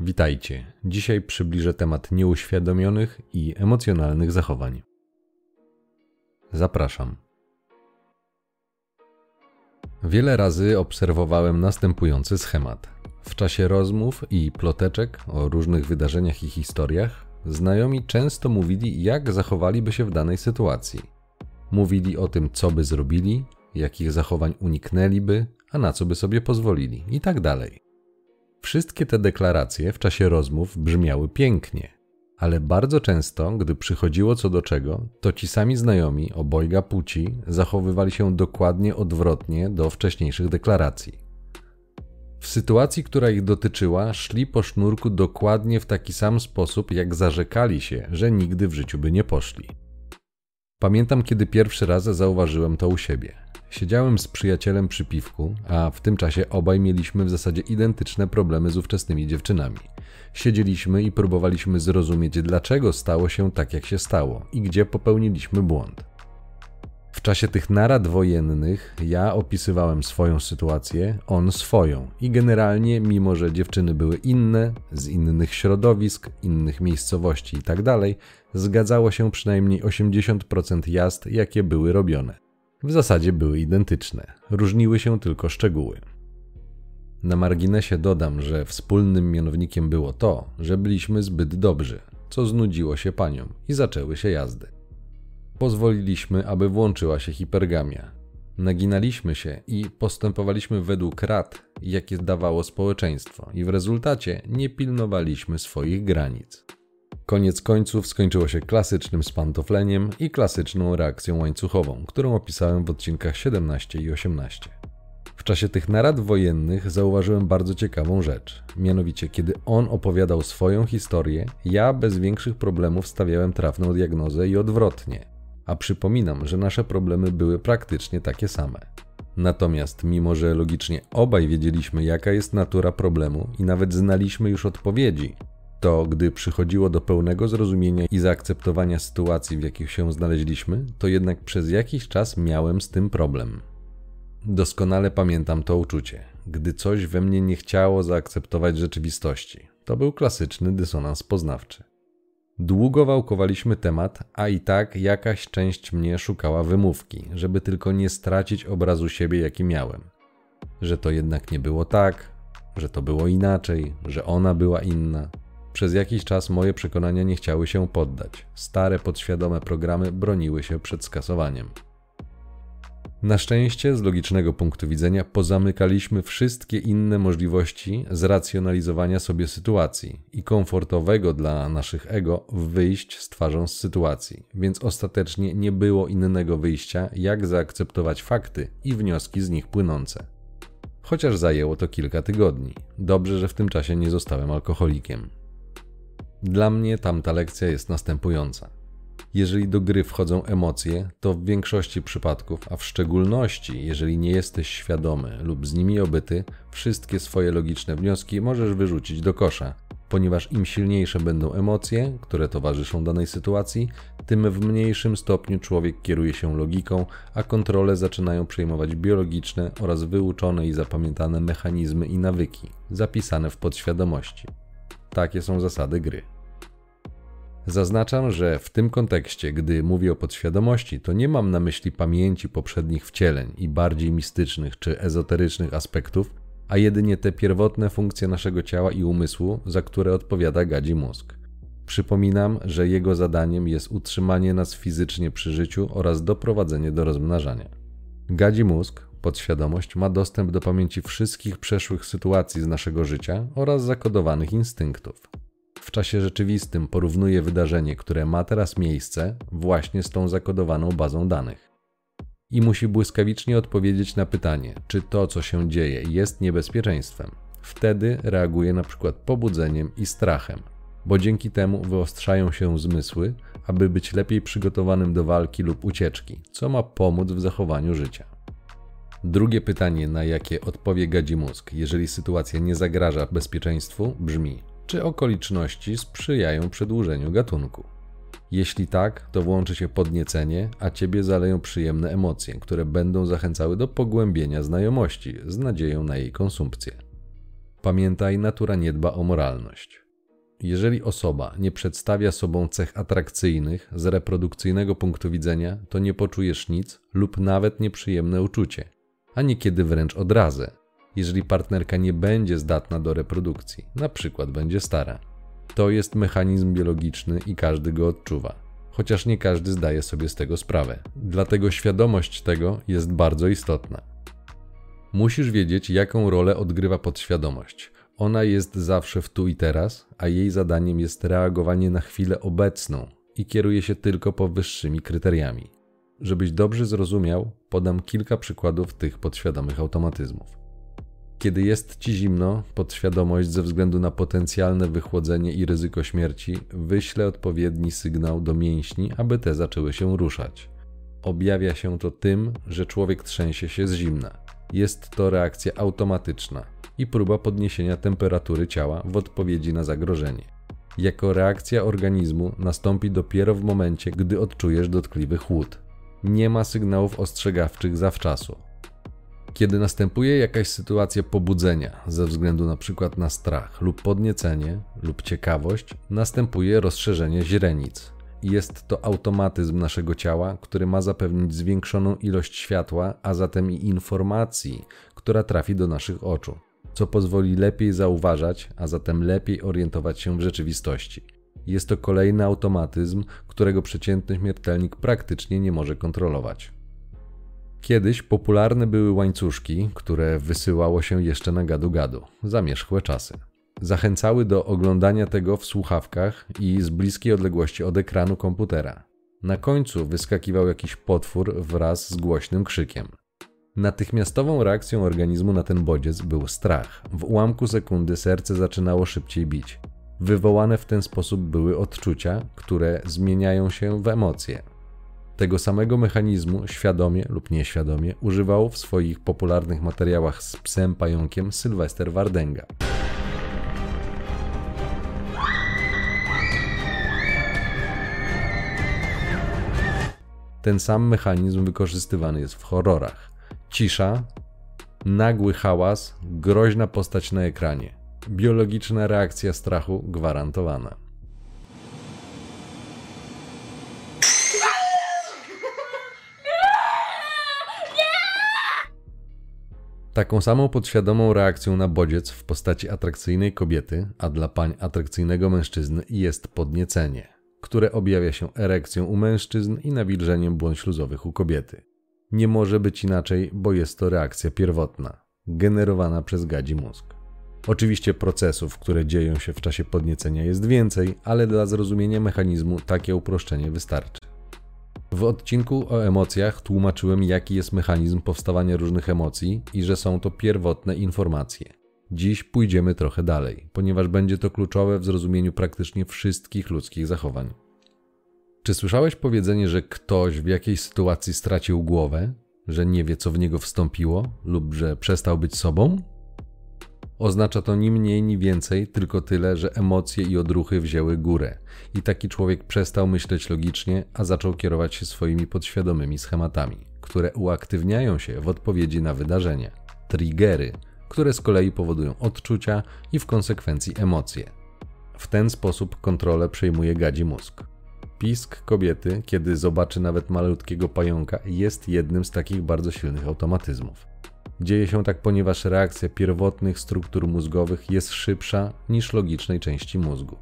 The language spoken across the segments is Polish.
Witajcie. Dzisiaj przybliżę temat nieuświadomionych i emocjonalnych zachowań. Zapraszam. Wiele razy obserwowałem następujący schemat. W czasie rozmów i ploteczek o różnych wydarzeniach i historiach, znajomi często mówili, jak zachowaliby się w danej sytuacji. Mówili o tym, co by zrobili, jakich zachowań uniknęliby, a na co by sobie pozwolili, i tak dalej. Wszystkie te deklaracje w czasie rozmów brzmiały pięknie, ale bardzo często, gdy przychodziło co do czego, to ci sami znajomi obojga płci zachowywali się dokładnie odwrotnie do wcześniejszych deklaracji. W sytuacji, która ich dotyczyła, szli po sznurku dokładnie w taki sam sposób, jak zarzekali się, że nigdy w życiu by nie poszli. Pamiętam, kiedy pierwszy raz zauważyłem to u siebie. Siedziałem z przyjacielem przy piwku, a w tym czasie obaj mieliśmy w zasadzie identyczne problemy z ówczesnymi dziewczynami. Siedzieliśmy i próbowaliśmy zrozumieć, dlaczego stało się tak, jak się stało i gdzie popełniliśmy błąd. W czasie tych narad wojennych ja opisywałem swoją sytuację, on swoją i generalnie, mimo że dziewczyny były inne, z innych środowisk, innych miejscowości itd., tak zgadzało się przynajmniej 80% jazd, jakie były robione. W zasadzie były identyczne, różniły się tylko szczegóły. Na marginesie dodam, że wspólnym mianownikiem było to, że byliśmy zbyt dobrzy, co znudziło się paniom i zaczęły się jazdy. Pozwoliliśmy, aby włączyła się hipergamia. Naginaliśmy się i postępowaliśmy według rad, jakie dawało społeczeństwo, i w rezultacie nie pilnowaliśmy swoich granic. Koniec końców skończyło się klasycznym spantofleniem i klasyczną reakcją łańcuchową, którą opisałem w odcinkach 17 i 18. W czasie tych narad wojennych zauważyłem bardzo ciekawą rzecz. Mianowicie, kiedy on opowiadał swoją historię, ja bez większych problemów stawiałem trafną diagnozę i odwrotnie. A przypominam, że nasze problemy były praktycznie takie same. Natomiast, mimo że logicznie obaj wiedzieliśmy, jaka jest natura problemu i nawet znaliśmy już odpowiedzi, to gdy przychodziło do pełnego zrozumienia i zaakceptowania sytuacji, w jakich się znaleźliśmy, to jednak przez jakiś czas miałem z tym problem. Doskonale pamiętam to uczucie, gdy coś we mnie nie chciało zaakceptować rzeczywistości. To był klasyczny dysonans poznawczy. Długo wałkowaliśmy temat, a i tak jakaś część mnie szukała wymówki, żeby tylko nie stracić obrazu siebie, jaki miałem. Że to jednak nie było tak, że to było inaczej, że ona była inna. Przez jakiś czas moje przekonania nie chciały się poddać. Stare, podświadome programy broniły się przed skasowaniem. Na szczęście, z logicznego punktu widzenia, pozamykaliśmy wszystkie inne możliwości zracjonalizowania sobie sytuacji i komfortowego dla naszych ego wyjść z twarzą z sytuacji, więc ostatecznie nie było innego wyjścia, jak zaakceptować fakty i wnioski z nich płynące. Chociaż zajęło to kilka tygodni. Dobrze, że w tym czasie nie zostałem alkoholikiem. Dla mnie tamta lekcja jest następująca. Jeżeli do gry wchodzą emocje, to w większości przypadków, a w szczególności jeżeli nie jesteś świadomy lub z nimi obyty, wszystkie swoje logiczne wnioski możesz wyrzucić do kosza, ponieważ im silniejsze będą emocje, które towarzyszą danej sytuacji, tym w mniejszym stopniu człowiek kieruje się logiką, a kontrolę zaczynają przejmować biologiczne oraz wyuczone i zapamiętane mechanizmy i nawyki, zapisane w podświadomości. Takie są zasady gry. Zaznaczam, że w tym kontekście, gdy mówię o podświadomości, to nie mam na myśli pamięci poprzednich wcieleń i bardziej mistycznych czy ezoterycznych aspektów, a jedynie te pierwotne funkcje naszego ciała i umysłu, za które odpowiada gadzi mózg. Przypominam, że jego zadaniem jest utrzymanie nas fizycznie przy życiu oraz doprowadzenie do rozmnażania. Gadzi mózg, podświadomość, ma dostęp do pamięci wszystkich przeszłych sytuacji z naszego życia oraz zakodowanych instynktów w czasie rzeczywistym porównuje wydarzenie, które ma teraz miejsce, właśnie z tą zakodowaną bazą danych. I musi błyskawicznie odpowiedzieć na pytanie, czy to, co się dzieje, jest niebezpieczeństwem. Wtedy reaguje na przykład pobudzeniem i strachem, bo dzięki temu wyostrzają się zmysły, aby być lepiej przygotowanym do walki lub ucieczki, co ma pomóc w zachowaniu życia. Drugie pytanie, na jakie odpowie gadzi mózg, jeżeli sytuacja nie zagraża bezpieczeństwu, brzmi: czy okoliczności sprzyjają przedłużeniu gatunku. Jeśli tak, to włączy się podniecenie, a ciebie zaleją przyjemne emocje, które będą zachęcały do pogłębienia znajomości z nadzieją na jej konsumpcję. Pamiętaj, natura nie dba o moralność. Jeżeli osoba nie przedstawia sobą cech atrakcyjnych z reprodukcyjnego punktu widzenia, to nie poczujesz nic lub nawet nieprzyjemne uczucie, a niekiedy wręcz odrazę, jeżeli partnerka nie będzie zdatna do reprodukcji, na przykład będzie stara. To jest mechanizm biologiczny i każdy go odczuwa, chociaż nie każdy zdaje sobie z tego sprawę. Dlatego świadomość tego jest bardzo istotna. Musisz wiedzieć, jaką rolę odgrywa podświadomość. Ona jest zawsze w tu i teraz, a jej zadaniem jest reagowanie na chwilę obecną i kieruje się tylko powyższymi kryteriami. Żebyś dobrze zrozumiał, podam kilka przykładów tych podświadomych automatyzmów. Kiedy jest ci zimno, podświadomość ze względu na potencjalne wychłodzenie i ryzyko śmierci wyśle odpowiedni sygnał do mięśni, aby te zaczęły się ruszać. Objawia się to tym, że człowiek trzęsie się z zimna. Jest to reakcja automatyczna i próba podniesienia temperatury ciała w odpowiedzi na zagrożenie. Jako reakcja organizmu nastąpi dopiero w momencie, gdy odczujesz dotkliwy chłód. Nie ma sygnałów ostrzegawczych zawczasu. Kiedy następuje jakaś sytuacja pobudzenia ze względu na przykład na strach lub podniecenie lub ciekawość, następuje rozszerzenie źrenic. Jest to automatyzm naszego ciała, który ma zapewnić zwiększoną ilość światła, a zatem i informacji, która trafi do naszych oczu, co pozwoli lepiej zauważać, a zatem lepiej orientować się w rzeczywistości. Jest to kolejny automatyzm, którego przeciętny śmiertelnik praktycznie nie może kontrolować. Kiedyś popularne były łańcuszki, które wysyłało się jeszcze na gadu-gadu, zamierzchłe czasy. Zachęcały do oglądania tego w słuchawkach i z bliskiej odległości od ekranu komputera. Na końcu wyskakiwał jakiś potwór wraz z głośnym krzykiem. Natychmiastową reakcją organizmu na ten bodziec był strach. W ułamku sekundy serce zaczynało szybciej bić. Wywołane w ten sposób były odczucia, które zmieniają się w emocje. Tego samego mechanizmu świadomie lub nieświadomie używał w swoich popularnych materiałach z psem pająkiem Sylwester Wardenga. Ten sam mechanizm wykorzystywany jest w horrorach. Cisza, nagły hałas, groźna postać na ekranie. Biologiczna reakcja strachu gwarantowana. Taką samą podświadomą reakcją na bodziec w postaci atrakcyjnej kobiety, a dla pań atrakcyjnego mężczyzny jest podniecenie, które objawia się erekcją u mężczyzn i nawilżeniem błon śluzowych u kobiety. Nie może być inaczej, bo jest to reakcja pierwotna, generowana przez gadzi mózg. Oczywiście procesów, które dzieją się w czasie podniecenia jest więcej, ale dla zrozumienia mechanizmu takie uproszczenie wystarczy. W odcinku o emocjach tłumaczyłem, jaki jest mechanizm powstawania różnych emocji i że są to pierwotne informacje. Dziś pójdziemy trochę dalej, ponieważ będzie to kluczowe w zrozumieniu praktycznie wszystkich ludzkich zachowań. Czy słyszałeś powiedzenie, że ktoś w jakiejś sytuacji stracił głowę, że nie wie, co w niego wstąpiło, lub że przestał być sobą? Oznacza to ni mniej, ni więcej, tylko tyle, że emocje i odruchy wzięły górę i taki człowiek przestał myśleć logicznie, a zaczął kierować się swoimi podświadomymi schematami, które uaktywniają się w odpowiedzi na wydarzenia. Triggery, które z kolei powodują odczucia i w konsekwencji emocje. W ten sposób kontrolę przejmuje gadzi mózg. Pisk kobiety, kiedy zobaczy nawet malutkiego pająka, jest jednym z takich bardzo silnych automatyzmów. Dzieje się tak, ponieważ reakcja pierwotnych struktur mózgowych jest szybsza niż logicznej części mózgu.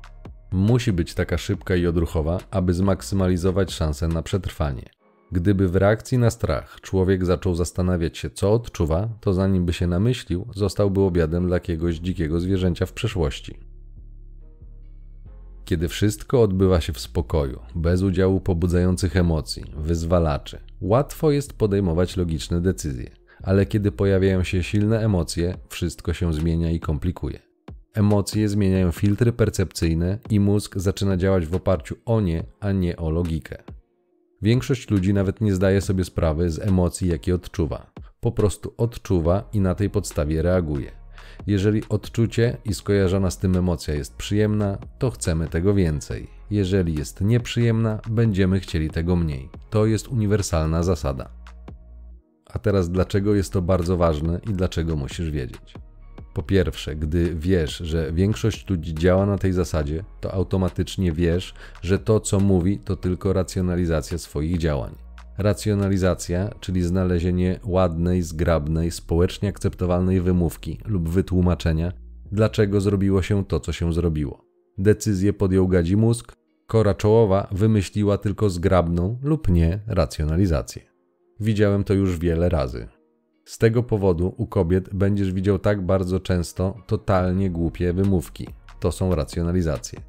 Musi być taka szybka i odruchowa, aby zmaksymalizować szansę na przetrwanie. Gdyby w reakcji na strach człowiek zaczął zastanawiać się, co odczuwa, to zanim by się namyślił, zostałby obiadem dla jakiegoś dzikiego zwierzęcia w przeszłości. Kiedy wszystko odbywa się w spokoju, bez udziału pobudzających emocji, wyzwalaczy, łatwo jest podejmować logiczne decyzje ale kiedy pojawiają się silne emocje, wszystko się zmienia i komplikuje. Emocje zmieniają filtry percepcyjne i mózg zaczyna działać w oparciu o nie, a nie o logikę. Większość ludzi nawet nie zdaje sobie sprawy z emocji, jakie odczuwa. Po prostu odczuwa i na tej podstawie reaguje. Jeżeli odczucie i skojarzona z tym emocja jest przyjemna, to chcemy tego więcej. Jeżeli jest nieprzyjemna, będziemy chcieli tego mniej. To jest uniwersalna zasada. A teraz dlaczego jest to bardzo ważne i dlaczego musisz wiedzieć? Po pierwsze, gdy wiesz, że większość ludzi działa na tej zasadzie, to automatycznie wiesz, że to, co mówi, to tylko racjonalizacja swoich działań. Racjonalizacja, czyli znalezienie ładnej, zgrabnej, społecznie akceptowalnej wymówki lub wytłumaczenia, dlaczego zrobiło się to, co się zrobiło. Decyzję podjął gadzi mózg, kora czołowa wymyśliła tylko zgrabną lub nie racjonalizację. Widziałem to już wiele razy. Z tego powodu u kobiet będziesz widział tak bardzo często totalnie głupie wymówki. To są racjonalizacje.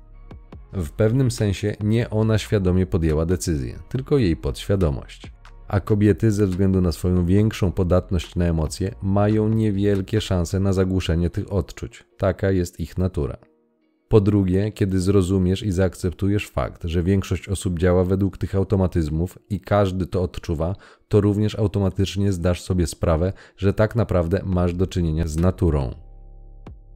W pewnym sensie nie ona świadomie podjęła decyzję, tylko jej podświadomość. A kobiety, ze względu na swoją większą podatność na emocje, mają niewielkie szanse na zagłuszenie tych odczuć. Taka jest ich natura. Po drugie, kiedy zrozumiesz i zaakceptujesz fakt, że większość osób działa według tych automatyzmów i każdy to odczuwa, to również automatycznie zdasz sobie sprawę, że tak naprawdę masz do czynienia z naturą.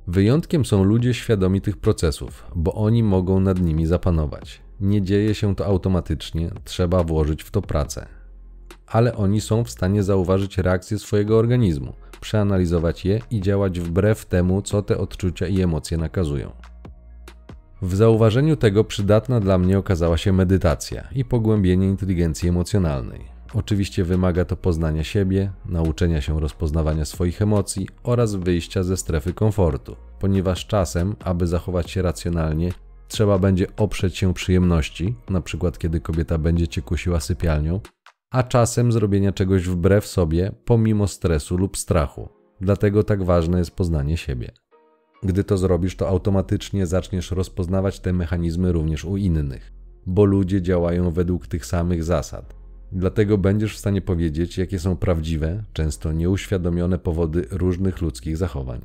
Wyjątkiem są ludzie świadomi tych procesów, bo oni mogą nad nimi zapanować. Nie dzieje się to automatycznie, trzeba włożyć w to pracę. Ale oni są w stanie zauważyć reakcje swojego organizmu, przeanalizować je i działać wbrew temu, co te odczucia i emocje nakazują. W zauważeniu tego przydatna dla mnie okazała się medytacja i pogłębienie inteligencji emocjonalnej. Oczywiście wymaga to poznania siebie, nauczenia się rozpoznawania swoich emocji oraz wyjścia ze strefy komfortu, ponieważ czasem, aby zachować się racjonalnie, trzeba będzie oprzeć się przyjemności, np. kiedy kobieta będzie cię kusiła sypialnią, a czasem zrobienia czegoś wbrew sobie, pomimo stresu lub strachu. Dlatego tak ważne jest poznanie siebie. Gdy to zrobisz, to automatycznie zaczniesz rozpoznawać te mechanizmy również u innych, bo ludzie działają według tych samych zasad. Dlatego będziesz w stanie powiedzieć, jakie są prawdziwe, często nieuświadomione powody różnych ludzkich zachowań.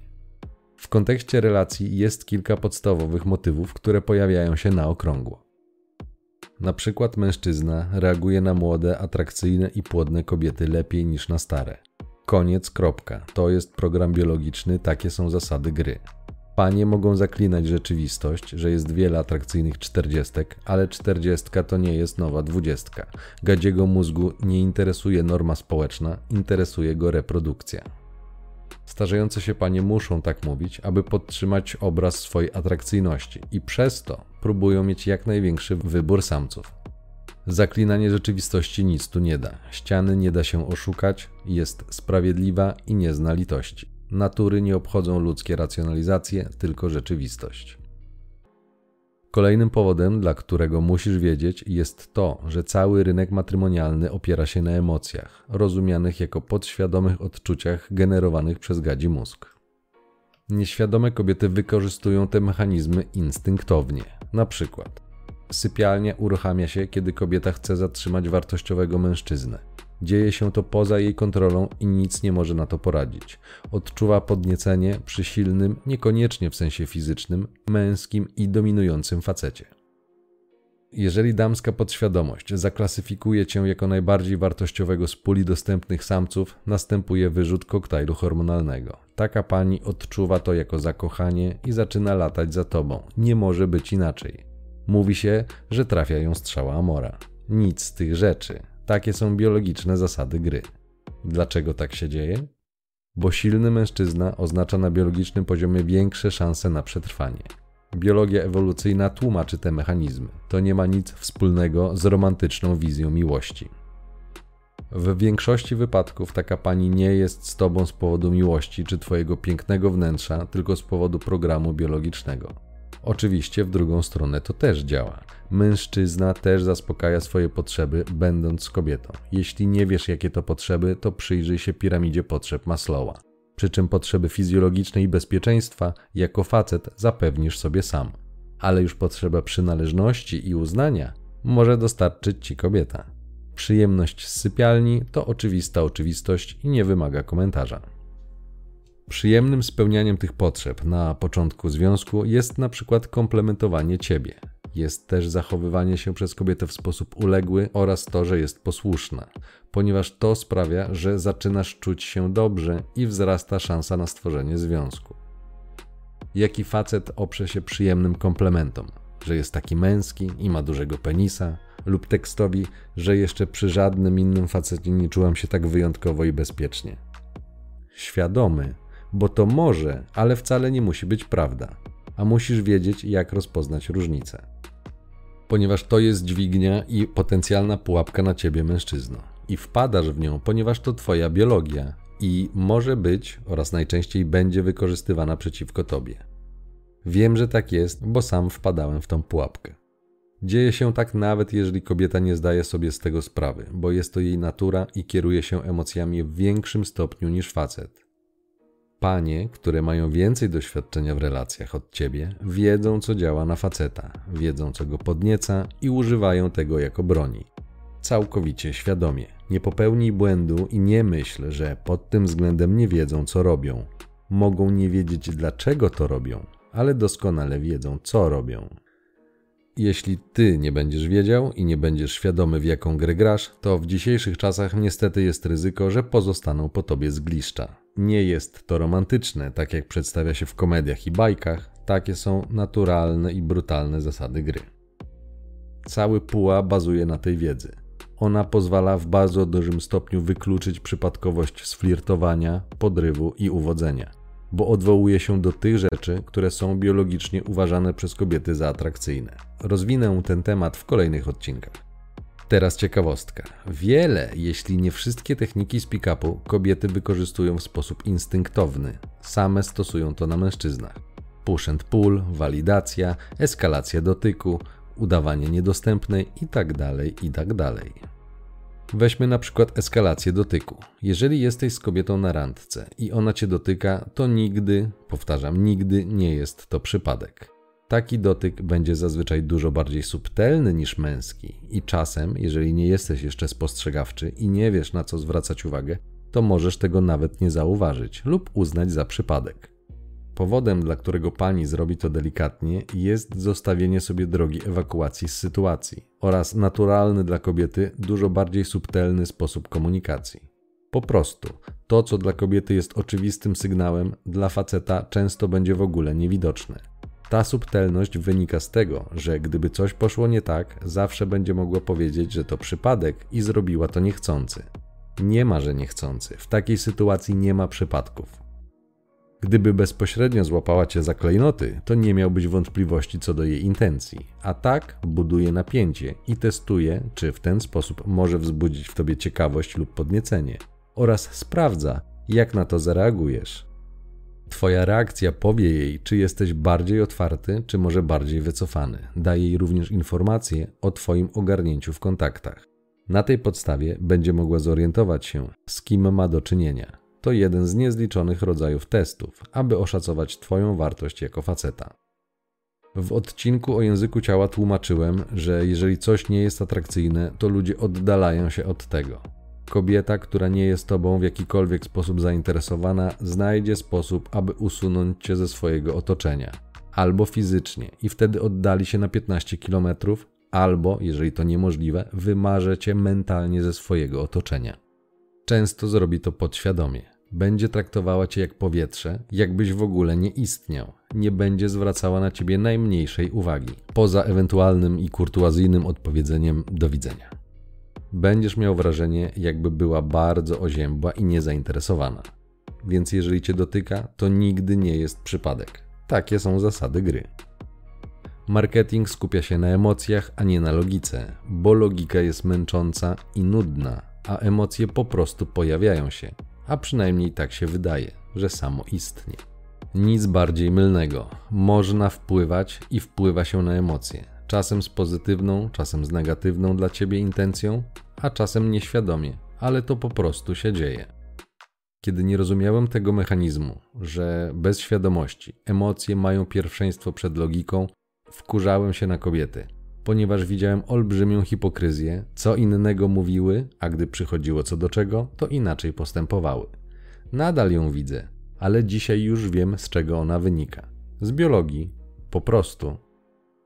W kontekście relacji jest kilka podstawowych motywów, które pojawiają się na okrągło. Na przykład mężczyzna reaguje na młode, atrakcyjne i płodne kobiety lepiej niż na stare. Koniec, kropka. To jest program biologiczny, takie są zasady gry. Panie mogą zaklinać rzeczywistość, że jest wiele atrakcyjnych czterdziestek, ale czterdziestka to nie jest nowa dwudziestka. Gadziego mózgu nie interesuje norma społeczna, interesuje go reprodukcja. Starzejące się panie muszą tak mówić, aby podtrzymać obraz swojej atrakcyjności i przez to próbują mieć jak największy wybór samców. Zaklinanie rzeczywistości nic tu nie da. Ściany nie da się oszukać, jest sprawiedliwa i nie zna litości. Natury nie obchodzą ludzkie racjonalizacje, tylko rzeczywistość. Kolejnym powodem, dla którego musisz wiedzieć, jest to, że cały rynek matrymonialny opiera się na emocjach, rozumianych jako podświadomych odczuciach generowanych przez gadzi mózg. Nieświadome kobiety wykorzystują te mechanizmy instynktownie. Na przykład, sypialnia uruchamia się, kiedy kobieta chce zatrzymać wartościowego mężczyznę. Dzieje się to poza jej kontrolą i nic nie może na to poradzić. Odczuwa podniecenie przy silnym, niekoniecznie w sensie fizycznym, męskim i dominującym facecie. Jeżeli damska podświadomość zaklasyfikuje cię jako najbardziej wartościowego z puli dostępnych samców, następuje wyrzut koktajlu hormonalnego. Taka pani odczuwa to jako zakochanie i zaczyna latać za tobą. Nie może być inaczej. Mówi się, że trafia ją strzała Amora. Nic z tych rzeczy. Takie są biologiczne zasady gry. Dlaczego tak się dzieje? Bo silny mężczyzna oznacza na biologicznym poziomie większe szanse na przetrwanie. Biologia ewolucyjna tłumaczy te mechanizmy. To nie ma nic wspólnego z romantyczną wizją miłości. W większości wypadków taka pani nie jest z tobą z powodu miłości czy twojego pięknego wnętrza, tylko z powodu programu biologicznego. Oczywiście w drugą stronę to też działa. Mężczyzna też zaspokaja swoje potrzeby, będąc kobietą. Jeśli nie wiesz, jakie to potrzeby, to przyjrzyj się piramidzie potrzeb Maslowa. Przy czym potrzeby fizjologiczne i bezpieczeństwa jako facet zapewnisz sobie sam. Ale już potrzeba przynależności i uznania może dostarczyć ci kobieta. Przyjemność z sypialni to oczywista oczywistość i nie wymaga komentarza. Przyjemnym spełnianiem tych potrzeb na początku związku jest na przykład komplementowanie ciebie. Jest też zachowywanie się przez kobietę w sposób uległy oraz to, że jest posłuszna, ponieważ to sprawia, że zaczynasz czuć się dobrze i wzrasta szansa na stworzenie związku. Jaki facet oprze się przyjemnym komplementom, że jest taki męski i ma dużego penisa, lub tekstowi, że jeszcze przy żadnym innym facecie nie czułam się tak wyjątkowo i bezpiecznie. Świadomy bo to może, ale wcale nie musi być prawda, a musisz wiedzieć, jak rozpoznać różnicę. Ponieważ to jest dźwignia i potencjalna pułapka na ciebie, mężczyzno. I wpadasz w nią, ponieważ to twoja biologia i może być oraz najczęściej będzie wykorzystywana przeciwko tobie. Wiem, że tak jest, bo sam wpadałem w tą pułapkę. Dzieje się tak nawet jeżeli kobieta nie zdaje sobie z tego sprawy, bo jest to jej natura i kieruje się emocjami w większym stopniu niż facet. Panie, które mają więcej doświadczenia w relacjach od ciebie, wiedzą co działa na faceta, wiedzą co go podnieca i używają tego jako broni. Całkowicie świadomie. Nie popełnij błędu i nie myśl, że pod tym względem nie wiedzą co robią. Mogą nie wiedzieć dlaczego to robią, ale doskonale wiedzą co robią. Jeśli ty nie będziesz wiedział i nie będziesz świadomy w jaką grę grasz, to w dzisiejszych czasach niestety jest ryzyko, że pozostaną po tobie zgliszcza. Nie jest to romantyczne, tak jak przedstawia się w komediach i bajkach, takie są naturalne i brutalne zasady gry. Cały puła bazuje na tej wiedzy. Ona pozwala w bardzo dużym stopniu wykluczyć przypadkowość z flirtowania, podrywu i uwodzenia, bo odwołuje się do tych rzeczy, które są biologicznie uważane przez kobiety za atrakcyjne. Rozwinę ten temat w kolejnych odcinkach. Teraz ciekawostka. Wiele, jeśli nie wszystkie techniki z pick-upu kobiety wykorzystują w sposób instynktowny. Same stosują to na mężczyznach. Push and pull, walidacja, eskalacja dotyku, udawanie niedostępnej itd. Tak itd. Tak Weźmy na przykład eskalację dotyku. Jeżeli jesteś z kobietą na randce i ona cię dotyka, to nigdy, powtarzam, nigdy nie jest to przypadek. Taki dotyk będzie zazwyczaj dużo bardziej subtelny niż męski, i czasem, jeżeli nie jesteś jeszcze spostrzegawczy i nie wiesz na co zwracać uwagę, to możesz tego nawet nie zauważyć lub uznać za przypadek. Powodem, dla którego pani zrobi to delikatnie, jest zostawienie sobie drogi ewakuacji z sytuacji oraz naturalny dla kobiety, dużo bardziej subtelny sposób komunikacji. Po prostu, to co dla kobiety jest oczywistym sygnałem, dla faceta często będzie w ogóle niewidoczne. Ta subtelność wynika z tego, że gdyby coś poszło nie tak, zawsze będzie mogła powiedzieć, że to przypadek i zrobiła to niechcący. Nie ma, że niechcący. W takiej sytuacji nie ma przypadków. Gdyby bezpośrednio złapała cię za klejnoty, to nie miałbyś wątpliwości co do jej intencji. A tak buduje napięcie i testuje, czy w ten sposób może wzbudzić w tobie ciekawość lub podniecenie, oraz sprawdza, jak na to zareagujesz. Twoja reakcja powie jej, czy jesteś bardziej otwarty, czy może bardziej wycofany. Daje jej również informacje o Twoim ogarnięciu w kontaktach. Na tej podstawie będzie mogła zorientować się, z kim ma do czynienia to jeden z niezliczonych rodzajów testów, aby oszacować Twoją wartość jako faceta. W odcinku o języku ciała tłumaczyłem, że jeżeli coś nie jest atrakcyjne, to ludzie oddalają się od tego. Kobieta, która nie jest Tobą w jakikolwiek sposób zainteresowana, znajdzie sposób, aby usunąć Cię ze swojego otoczenia. Albo fizycznie i wtedy oddali się na 15 km, albo, jeżeli to niemożliwe, wymarze Cię mentalnie ze swojego otoczenia. Często zrobi to podświadomie. Będzie traktowała cię jak powietrze, jakbyś w ogóle nie istniał. Nie będzie zwracała na ciebie najmniejszej uwagi, poza ewentualnym i kurtuazyjnym odpowiedzeniem do widzenia. Będziesz miał wrażenie, jakby była bardzo oziębła i niezainteresowana. Więc jeżeli cię dotyka, to nigdy nie jest przypadek. Takie są zasady gry. Marketing skupia się na emocjach, a nie na logice, bo logika jest męcząca i nudna, a emocje po prostu pojawiają się a przynajmniej tak się wydaje, że samo istnie. Nic bardziej mylnego. Można wpływać i wpływa się na emocje. Czasem z pozytywną, czasem z negatywną dla ciebie intencją, a czasem nieświadomie, ale to po prostu się dzieje. Kiedy nie rozumiałem tego mechanizmu, że bez świadomości emocje mają pierwszeństwo przed logiką, wkurzałem się na kobiety, ponieważ widziałem olbrzymią hipokryzję, co innego mówiły, a gdy przychodziło co do czego, to inaczej postępowały. Nadal ją widzę, ale dzisiaj już wiem, z czego ona wynika. Z biologii, po prostu.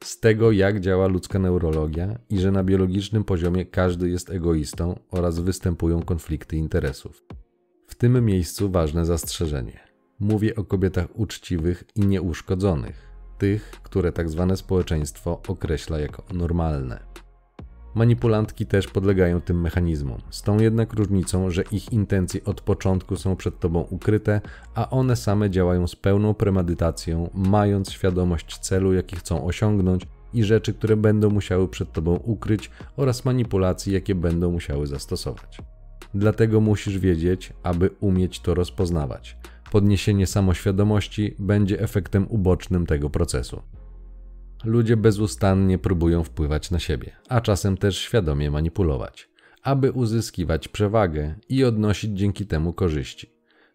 Z tego, jak działa ludzka neurologia i że na biologicznym poziomie każdy jest egoistą oraz występują konflikty interesów. W tym miejscu ważne zastrzeżenie. Mówię o kobietach uczciwych i nieuszkodzonych tych, które tak zwane społeczeństwo określa jako normalne. Manipulantki też podlegają tym mechanizmom, z tą jednak różnicą, że ich intencje od początku są przed tobą ukryte, a one same działają z pełną premedytacją, mając świadomość celu, jaki chcą osiągnąć i rzeczy, które będą musiały przed tobą ukryć oraz manipulacji, jakie będą musiały zastosować. Dlatego musisz wiedzieć, aby umieć to rozpoznawać. Podniesienie samoświadomości będzie efektem ubocznym tego procesu. Ludzie bezustannie próbują wpływać na siebie, a czasem też świadomie manipulować, aby uzyskiwać przewagę i odnosić dzięki temu korzyści.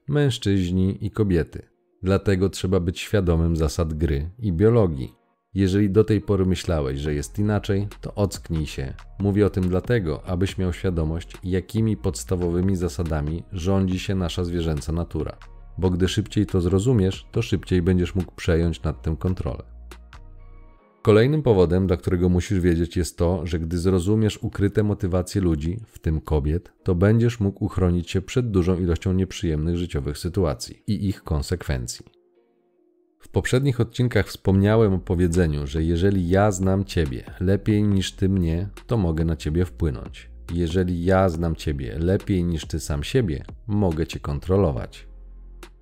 Mężczyźni i kobiety. Dlatego trzeba być świadomym zasad gry i biologii. Jeżeli do tej pory myślałeś, że jest inaczej, to ocknij się. Mówię o tym dlatego, abyś miał świadomość, jakimi podstawowymi zasadami rządzi się nasza zwierzęca natura. Bo gdy szybciej to zrozumiesz, to szybciej będziesz mógł przejąć nad tym kontrolę. Kolejnym powodem, dla którego musisz wiedzieć, jest to, że gdy zrozumiesz ukryte motywacje ludzi, w tym kobiet, to będziesz mógł uchronić się przed dużą ilością nieprzyjemnych życiowych sytuacji i ich konsekwencji. W poprzednich odcinkach wspomniałem o powiedzeniu, że jeżeli ja znam Ciebie lepiej niż Ty mnie, to mogę na Ciebie wpłynąć. Jeżeli ja znam Ciebie lepiej niż Ty sam siebie, mogę Cię kontrolować.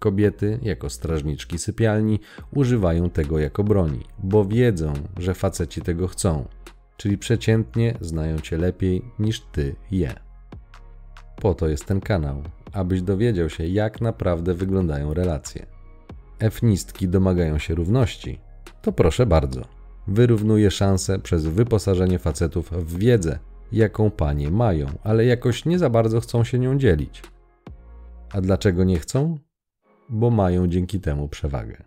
Kobiety, jako strażniczki sypialni, używają tego jako broni, bo wiedzą, że faceci tego chcą, czyli przeciętnie znają cię lepiej niż ty je. Po to jest ten kanał, abyś dowiedział się, jak naprawdę wyglądają relacje. Efnistki domagają się równości, to proszę bardzo. Wyrównuje szanse przez wyposażenie facetów w wiedzę, jaką panie mają, ale jakoś nie za bardzo chcą się nią dzielić. A dlaczego nie chcą? Bo mają dzięki temu przewagę.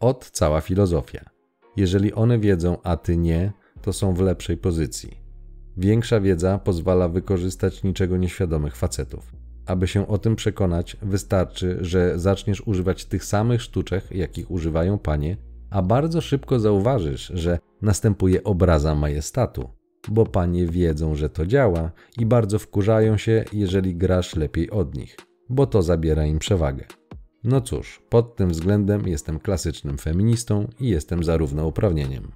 Od cała filozofia. Jeżeli one wiedzą, a ty nie, to są w lepszej pozycji. Większa wiedza pozwala wykorzystać niczego nieświadomych facetów. Aby się o tym przekonać, wystarczy, że zaczniesz używać tych samych sztuczek, jakich używają panie, a bardzo szybko zauważysz, że następuje obraza majestatu, bo panie wiedzą, że to działa i bardzo wkurzają się, jeżeli grasz lepiej od nich, bo to zabiera im przewagę. No cóż, pod tym względem jestem klasycznym feministą i jestem za równouprawnieniem.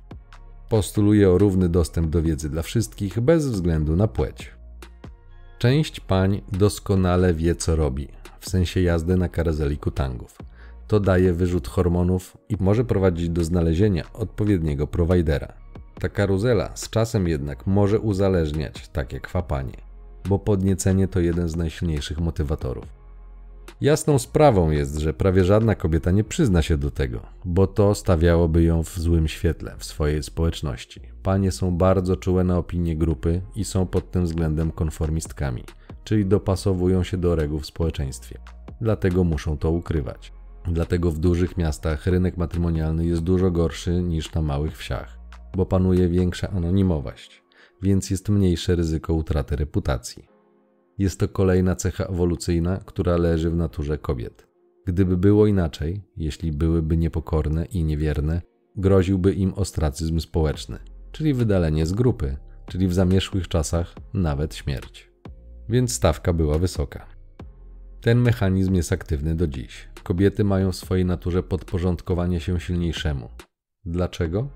Postuluję o równy dostęp do wiedzy dla wszystkich bez względu na płeć. Część pań doskonale wie, co robi, w sensie jazdy na karuzeli kutangów. To daje wyrzut hormonów i może prowadzić do znalezienia odpowiedniego prowajdera. Ta karuzela z czasem jednak może uzależniać, tak jak fapanie, bo podniecenie to jeden z najsilniejszych motywatorów. Jasną sprawą jest, że prawie żadna kobieta nie przyzna się do tego, bo to stawiałoby ją w złym świetle w swojej społeczności. Panie są bardzo czułe na opinie grupy i są pod tym względem konformistkami, czyli dopasowują się do reguł w społeczeństwie. Dlatego muszą to ukrywać. Dlatego w dużych miastach rynek matrymonialny jest dużo gorszy niż na małych wsiach, bo panuje większa anonimowość, więc jest mniejsze ryzyko utraty reputacji. Jest to kolejna cecha ewolucyjna, która leży w naturze kobiet. Gdyby było inaczej, jeśli byłyby niepokorne i niewierne, groziłby im ostracyzm społeczny, czyli wydalenie z grupy, czyli w zamierzchłych czasach nawet śmierć. Więc stawka była wysoka. Ten mechanizm jest aktywny do dziś. Kobiety mają w swojej naturze podporządkowanie się silniejszemu. Dlaczego?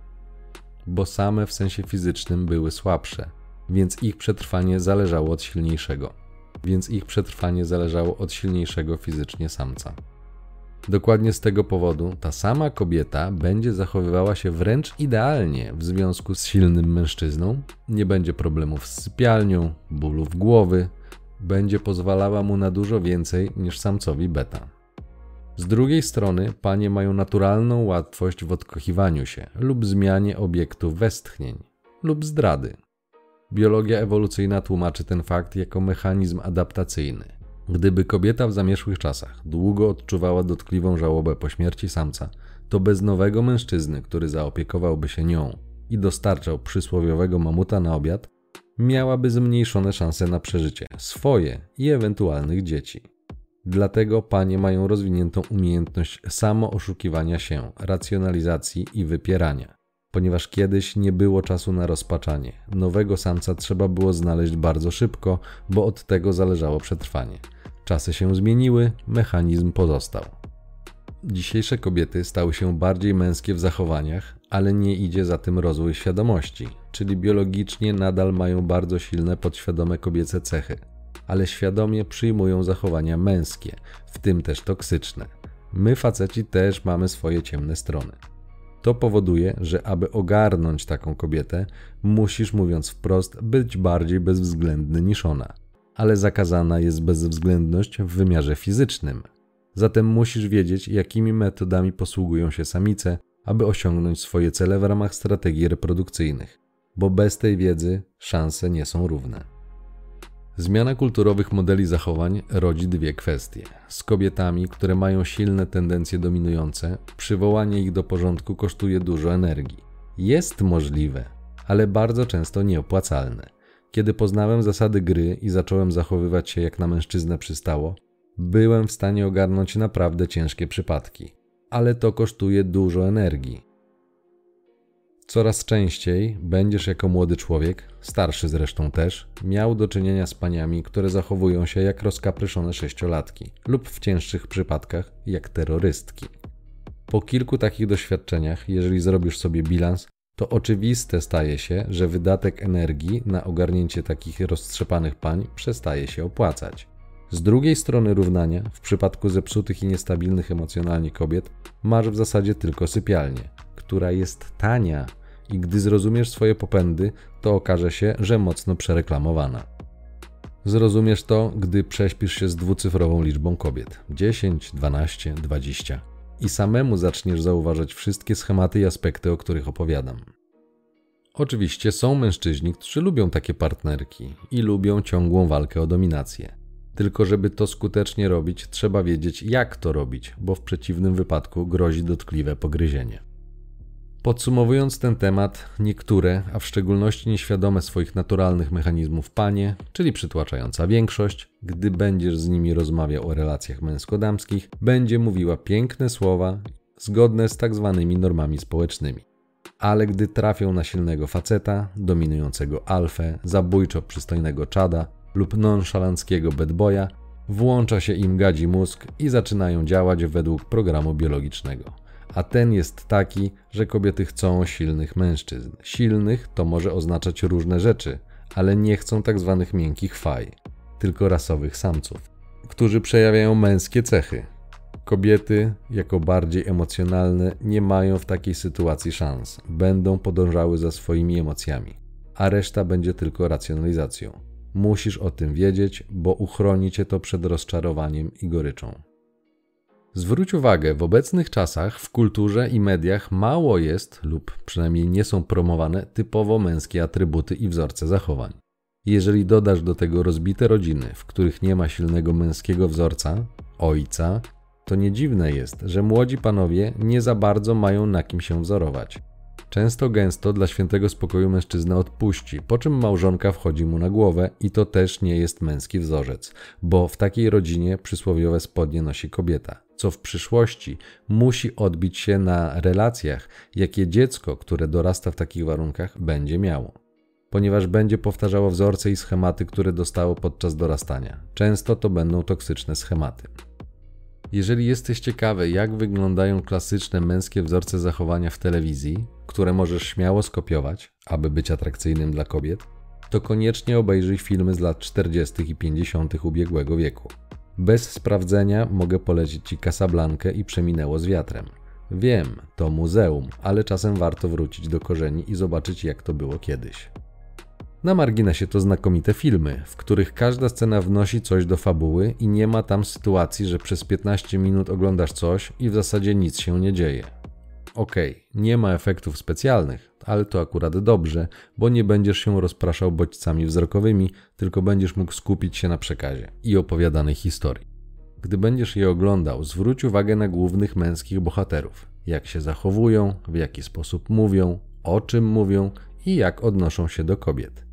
Bo same w sensie fizycznym były słabsze, więc ich przetrwanie zależało od silniejszego więc ich przetrwanie zależało od silniejszego fizycznie samca. Dokładnie z tego powodu ta sama kobieta będzie zachowywała się wręcz idealnie w związku z silnym mężczyzną, nie będzie problemów z sypialnią, bólów głowy, będzie pozwalała mu na dużo więcej niż samcowi beta. Z drugiej strony, panie mają naturalną łatwość w odkochiwaniu się lub zmianie obiektu westchnień lub zdrady. Biologia ewolucyjna tłumaczy ten fakt jako mechanizm adaptacyjny. Gdyby kobieta w zamierzchłych czasach długo odczuwała dotkliwą żałobę po śmierci samca, to bez nowego mężczyzny, który zaopiekowałby się nią i dostarczał przysłowiowego mamuta na obiad, miałaby zmniejszone szanse na przeżycie swoje i ewentualnych dzieci. Dlatego panie mają rozwiniętą umiejętność samooszukiwania się, racjonalizacji i wypierania ponieważ kiedyś nie było czasu na rozpaczanie. Nowego samca trzeba było znaleźć bardzo szybko, bo od tego zależało przetrwanie. Czasy się zmieniły, mechanizm pozostał. Dzisiejsze kobiety stały się bardziej męskie w zachowaniach, ale nie idzie za tym rozwój świadomości, czyli biologicznie nadal mają bardzo silne podświadome kobiece cechy, ale świadomie przyjmują zachowania męskie, w tym też toksyczne. My, faceci, też mamy swoje ciemne strony. To powoduje, że aby ogarnąć taką kobietę, musisz, mówiąc wprost, być bardziej bezwzględny niż ona. Ale zakazana jest bezwzględność w wymiarze fizycznym. Zatem musisz wiedzieć, jakimi metodami posługują się samice, aby osiągnąć swoje cele w ramach strategii reprodukcyjnych, bo bez tej wiedzy szanse nie są równe. Zmiana kulturowych modeli zachowań rodzi dwie kwestie. Z kobietami, które mają silne tendencje dominujące, przywołanie ich do porządku kosztuje dużo energii. Jest możliwe, ale bardzo często nieopłacalne. Kiedy poznałem zasady gry i zacząłem zachowywać się jak na mężczyznę przystało, byłem w stanie ogarnąć naprawdę ciężkie przypadki. Ale to kosztuje dużo energii. Coraz częściej będziesz jako młody człowiek, starszy zresztą też, miał do czynienia z paniami, które zachowują się jak rozkapryszone sześciolatki lub w cięższych przypadkach jak terrorystki. Po kilku takich doświadczeniach, jeżeli zrobisz sobie bilans, to oczywiste staje się, że wydatek energii na ogarnięcie takich roztrzepanych pań przestaje się opłacać. Z drugiej strony równania, w przypadku zepsutych i niestabilnych emocjonalnie kobiet, masz w zasadzie tylko sypialnię, która jest tania i gdy zrozumiesz swoje popędy, to okaże się, że mocno przereklamowana. Zrozumiesz to, gdy prześpisz się z dwucyfrową liczbą kobiet 10, 12, 20 i samemu zaczniesz zauważać wszystkie schematy i aspekty, o których opowiadam. Oczywiście są mężczyźni, którzy lubią takie partnerki i lubią ciągłą walkę o dominację. Tylko żeby to skutecznie robić, trzeba wiedzieć, jak to robić, bo w przeciwnym wypadku grozi dotkliwe pogryzienie. Podsumowując ten temat, niektóre, a w szczególności nieświadome swoich naturalnych mechanizmów panie, czyli przytłaczająca większość, gdy będziesz z nimi rozmawiał o relacjach męsko-damskich, będzie mówiła piękne słowa zgodne z tak zwanymi normami społecznymi. Ale gdy trafią na silnego faceta, dominującego alfę, zabójczo przystojnego czada lub nonszalanckiego bedboya, włącza się im gadzi mózg i zaczynają działać według programu biologicznego a ten jest taki, że kobiety chcą silnych mężczyzn. Silnych to może oznaczać różne rzeczy, ale nie chcą tak zwanych miękkich faj, tylko rasowych samców, którzy przejawiają męskie cechy. Kobiety, jako bardziej emocjonalne, nie mają w takiej sytuacji szans, będą podążały za swoimi emocjami, a reszta będzie tylko racjonalizacją. Musisz o tym wiedzieć, bo uchroni cię to przed rozczarowaniem i goryczą. Zwróć uwagę, w obecnych czasach w kulturze i mediach mało jest, lub przynajmniej nie są promowane typowo męskie atrybuty i wzorce zachowań. Jeżeli dodasz do tego rozbite rodziny, w których nie ma silnego męskiego wzorca, ojca, to nie dziwne jest, że młodzi panowie nie za bardzo mają na kim się wzorować. Często gęsto dla świętego spokoju mężczyzna odpuści, po czym małżonka wchodzi mu na głowę i to też nie jest męski wzorzec, bo w takiej rodzinie przysłowiowe spodnie nosi kobieta, co w przyszłości musi odbić się na relacjach, jakie dziecko, które dorasta w takich warunkach, będzie miało. Ponieważ będzie powtarzało wzorce i schematy, które dostało podczas dorastania. Często to będą toksyczne schematy. Jeżeli jesteś ciekawy, jak wyglądają klasyczne męskie wzorce zachowania w telewizji, które możesz śmiało skopiować, aby być atrakcyjnym dla kobiet, to koniecznie obejrzyj filmy z lat 40. i 50. ubiegłego wieku. Bez sprawdzenia mogę polecić Ci Casablankę i Przeminęło z wiatrem. Wiem, to muzeum, ale czasem warto wrócić do korzeni i zobaczyć jak to było kiedyś. Na marginesie to znakomite filmy, w których każda scena wnosi coś do fabuły i nie ma tam sytuacji, że przez 15 minut oglądasz coś i w zasadzie nic się nie dzieje. Okej, nie ma efektów specjalnych, ale to akurat dobrze, bo nie będziesz się rozpraszał bodźcami wzrokowymi, tylko będziesz mógł skupić się na przekazie i opowiadanej historii. Gdy będziesz je oglądał, zwróć uwagę na głównych męskich bohaterów, jak się zachowują, w jaki sposób mówią, o czym mówią i jak odnoszą się do kobiet.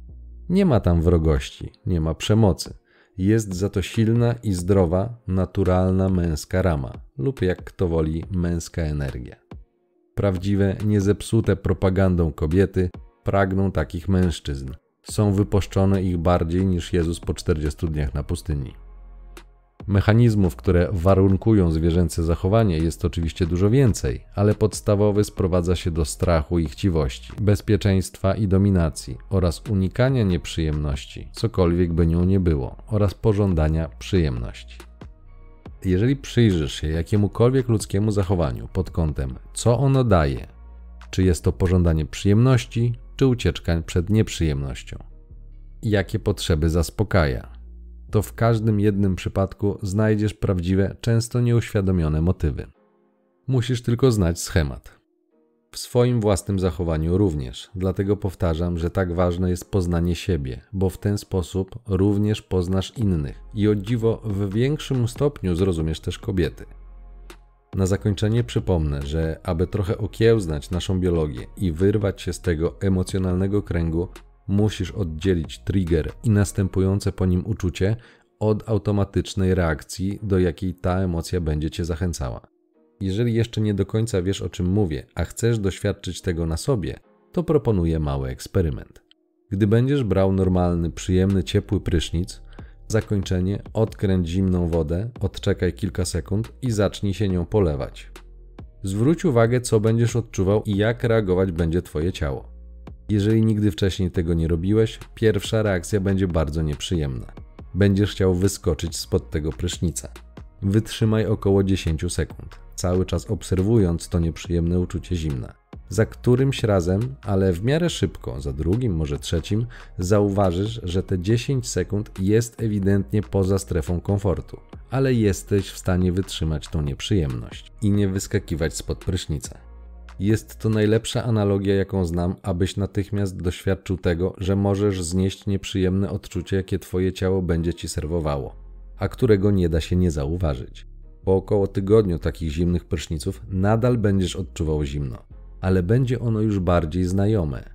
Nie ma tam wrogości, nie ma przemocy. Jest za to silna i zdrowa, naturalna męska rama, lub jak kto woli, męska energia. Prawdziwe, niezepsute propagandą kobiety pragną takich mężczyzn. Są wypuszczone ich bardziej niż Jezus po 40 dniach na pustyni. Mechanizmów, które warunkują zwierzęce zachowanie jest oczywiście dużo więcej, ale podstawowy sprowadza się do strachu i chciwości, bezpieczeństwa i dominacji oraz unikania nieprzyjemności, cokolwiek by nią nie było, oraz pożądania przyjemności. Jeżeli przyjrzysz się jakiemukolwiek ludzkiemu zachowaniu pod kątem, co ono daje, czy jest to pożądanie przyjemności, czy ucieczka przed nieprzyjemnością, jakie potrzeby zaspokaja, to w każdym jednym przypadku znajdziesz prawdziwe, często nieuświadomione motywy. Musisz tylko znać schemat. W swoim własnym zachowaniu również, dlatego powtarzam, że tak ważne jest poznanie siebie, bo w ten sposób również poznasz innych i o dziwo w większym stopniu zrozumiesz też kobiety. Na zakończenie przypomnę, że aby trochę okiełznać naszą biologię i wyrwać się z tego emocjonalnego kręgu, musisz oddzielić trigger i następujące po nim uczucie od automatycznej reakcji, do jakiej ta emocja będzie cię zachęcała. Jeżeli jeszcze nie do końca wiesz o czym mówię, a chcesz doświadczyć tego na sobie, to proponuję mały eksperyment. Gdy będziesz brał normalny, przyjemny, ciepły prysznic, zakończenie odkręć zimną wodę, odczekaj kilka sekund i zacznij się nią polewać. Zwróć uwagę, co będziesz odczuwał i jak reagować będzie Twoje ciało. Jeżeli nigdy wcześniej tego nie robiłeś, pierwsza reakcja będzie bardzo nieprzyjemna. Będziesz chciał wyskoczyć spod tego prysznica. Wytrzymaj około 10 sekund, cały czas obserwując to nieprzyjemne uczucie zimna. Za którymś razem, ale w miarę szybko, za drugim, może trzecim, zauważysz, że te 10 sekund jest ewidentnie poza strefą komfortu, ale jesteś w stanie wytrzymać tą nieprzyjemność i nie wyskakiwać spod prysznica. Jest to najlepsza analogia, jaką znam, abyś natychmiast doświadczył tego, że możesz znieść nieprzyjemne odczucie, jakie twoje ciało będzie ci serwowało, a którego nie da się nie zauważyć. Po około tygodniu takich zimnych pryszniców nadal będziesz odczuwał zimno, ale będzie ono już bardziej znajome.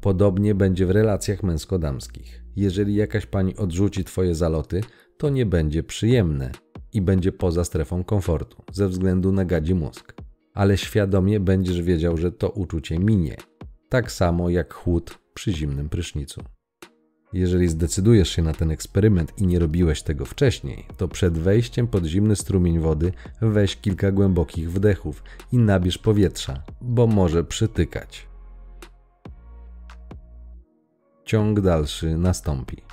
Podobnie będzie w relacjach męsko-damskich. Jeżeli jakaś pani odrzuci twoje zaloty, to nie będzie przyjemne i będzie poza strefą komfortu ze względu na gadzi mózg ale świadomie będziesz wiedział, że to uczucie minie. Tak samo jak chłód przy zimnym prysznicu. Jeżeli zdecydujesz się na ten eksperyment i nie robiłeś tego wcześniej, to przed wejściem pod zimny strumień wody weź kilka głębokich wdechów i nabierz powietrza, bo może przytykać. Ciąg dalszy nastąpi.